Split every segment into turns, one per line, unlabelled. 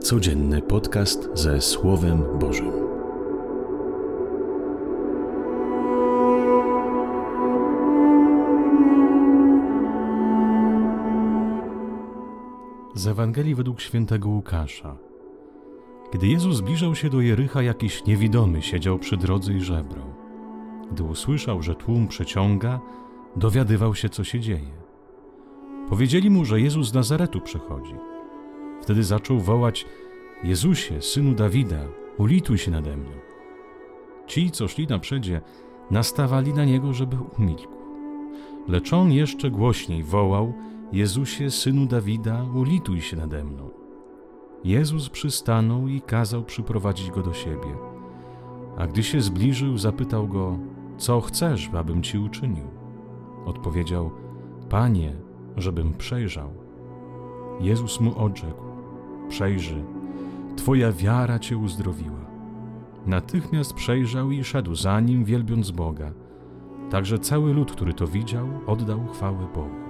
Codzienny podcast ze Słowem Bożym. Z Ewangelii według świętego Łukasza. Gdy Jezus zbliżał się do Jericha, jakiś niewidomy siedział przy drodze i żebrał. Gdy usłyszał, że tłum przeciąga, dowiadywał się, co się dzieje. Powiedzieli mu, że Jezus z Nazaretu przychodzi. Wtedy zaczął wołać: Jezusie, synu Dawida, ulituj się nade mną. Ci, co szli na nastawali na niego, żeby umilkł. Lecz on jeszcze głośniej wołał: Jezusie, synu Dawida, ulituj się nade mną. Jezus przystanął i kazał przyprowadzić go do siebie. A gdy się zbliżył, zapytał go: Co chcesz, abym ci uczynił? Odpowiedział: Panie, żebym przejrzał. Jezus mu odrzekł: Przejrzy, Twoja wiara cię uzdrowiła. Natychmiast przejrzał i szedł za nim, wielbiąc Boga. Także cały lud, który to widział, oddał chwałę Bogu.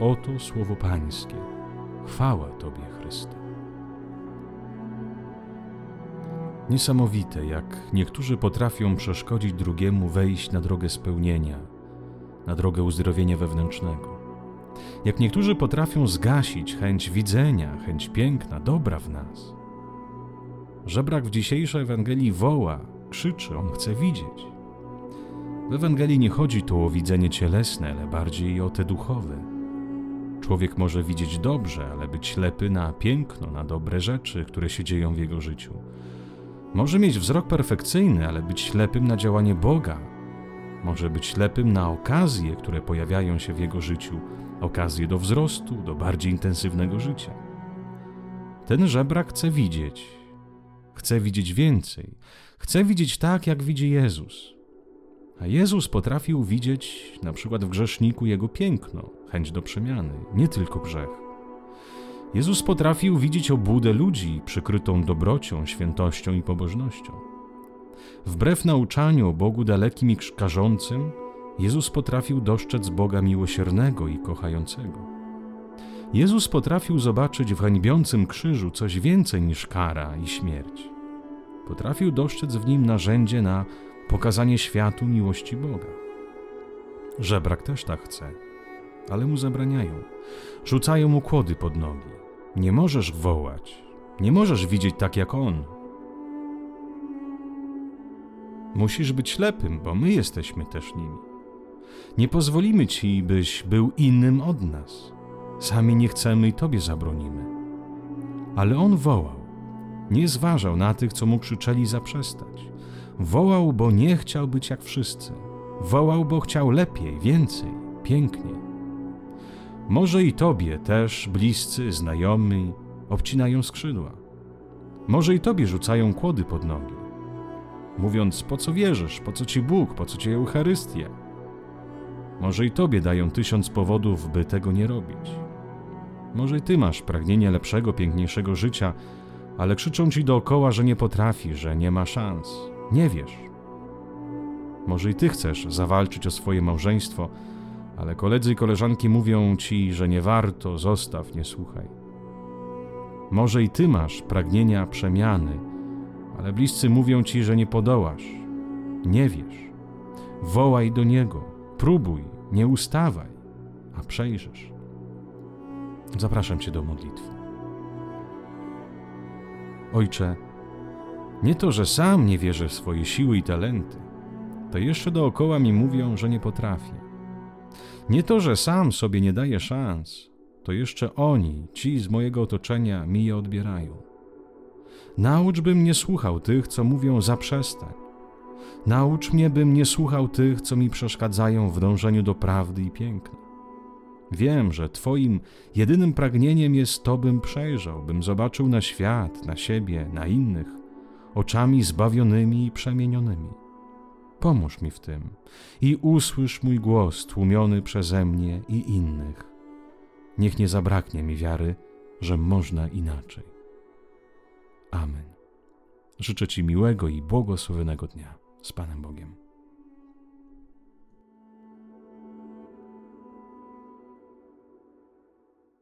Oto słowo Pańskie. Chwała Tobie, Chryste. Niesamowite, jak niektórzy potrafią przeszkodzić drugiemu wejść na drogę spełnienia, na drogę uzdrowienia wewnętrznego. Jak niektórzy potrafią zgasić chęć widzenia, chęć piękna, dobra w nas. Żebrak w dzisiejszej Ewangelii woła, krzyczy, on chce widzieć. W Ewangelii nie chodzi tu o widzenie cielesne, ale bardziej o te duchowe. Człowiek może widzieć dobrze, ale być ślepy na piękno, na dobre rzeczy, które się dzieją w jego życiu. Może mieć wzrok perfekcyjny, ale być ślepym na działanie Boga. Może być ślepym na okazje, które pojawiają się w jego życiu, okazje do wzrostu, do bardziej intensywnego życia. Ten żebrak chce widzieć, chce widzieć więcej, chce widzieć tak, jak widzi Jezus. A Jezus potrafił widzieć na przykład w grzeszniku jego piękno, chęć do przemiany, nie tylko grzech. Jezus potrafił widzieć obudę ludzi przykrytą dobrocią, świętością i pobożnością. Wbrew nauczaniu o Bogu dalekim i karzącym, Jezus potrafił dostrzec Boga miłosiernego i kochającego. Jezus potrafił zobaczyć w hańbiącym krzyżu coś więcej niż kara i śmierć. Potrafił dostrzec w nim narzędzie na pokazanie światu miłości Boga. Żebrak też tak chce, ale mu zabraniają. Rzucają mu kłody pod nogi. Nie możesz wołać, nie możesz widzieć tak jak on. Musisz być ślepym, bo my jesteśmy też nimi. Nie pozwolimy ci, byś był innym od nas. Sami nie chcemy i tobie zabronimy. Ale on wołał. Nie zważał na tych, co mu krzyczeli zaprzestać. Wołał, bo nie chciał być jak wszyscy. Wołał, bo chciał lepiej, więcej, piękniej. Może i tobie też bliscy, znajomi obcinają skrzydła. Może i tobie rzucają kłody pod nogi, mówiąc: Po co wierzysz, po co ci Bóg, po co ci Eucharystia? Może i tobie dają tysiąc powodów, by tego nie robić. Może i ty masz pragnienie lepszego, piękniejszego życia, ale krzyczą ci dookoła, że nie potrafi, że nie ma szans. Nie wiesz. Może i ty chcesz zawalczyć o swoje małżeństwo, ale koledzy i koleżanki mówią ci, że nie warto, zostaw, nie słuchaj. Może i ty masz pragnienia przemiany, ale bliscy mówią ci, że nie podołasz. Nie wiesz. Wołaj do niego, próbuj, nie ustawaj, a przejrzysz. Zapraszam cię do modlitwy. Ojcze, nie to, że sam nie wierzę w swoje siły i talenty, to jeszcze dookoła mi mówią, że nie potrafię. Nie to, że sam sobie nie daję szans, to jeszcze oni, ci z mojego otoczenia, mi je odbierają. Naucz, bym nie słuchał tych, co mówią zaprzestań. Naucz mnie, bym nie słuchał tych, co mi przeszkadzają w dążeniu do prawdy i piękna. Wiem, że Twoim jedynym pragnieniem jest to, bym przejrzał, bym zobaczył na świat, na siebie, na innych, oczami zbawionymi i przemienionymi. Pomóż mi w tym i usłysz mój głos tłumiony przeze mnie i innych. Niech nie zabraknie mi wiary, że można inaczej. Amen. Życzę Ci miłego i błogosławionego dnia z Panem Bogiem.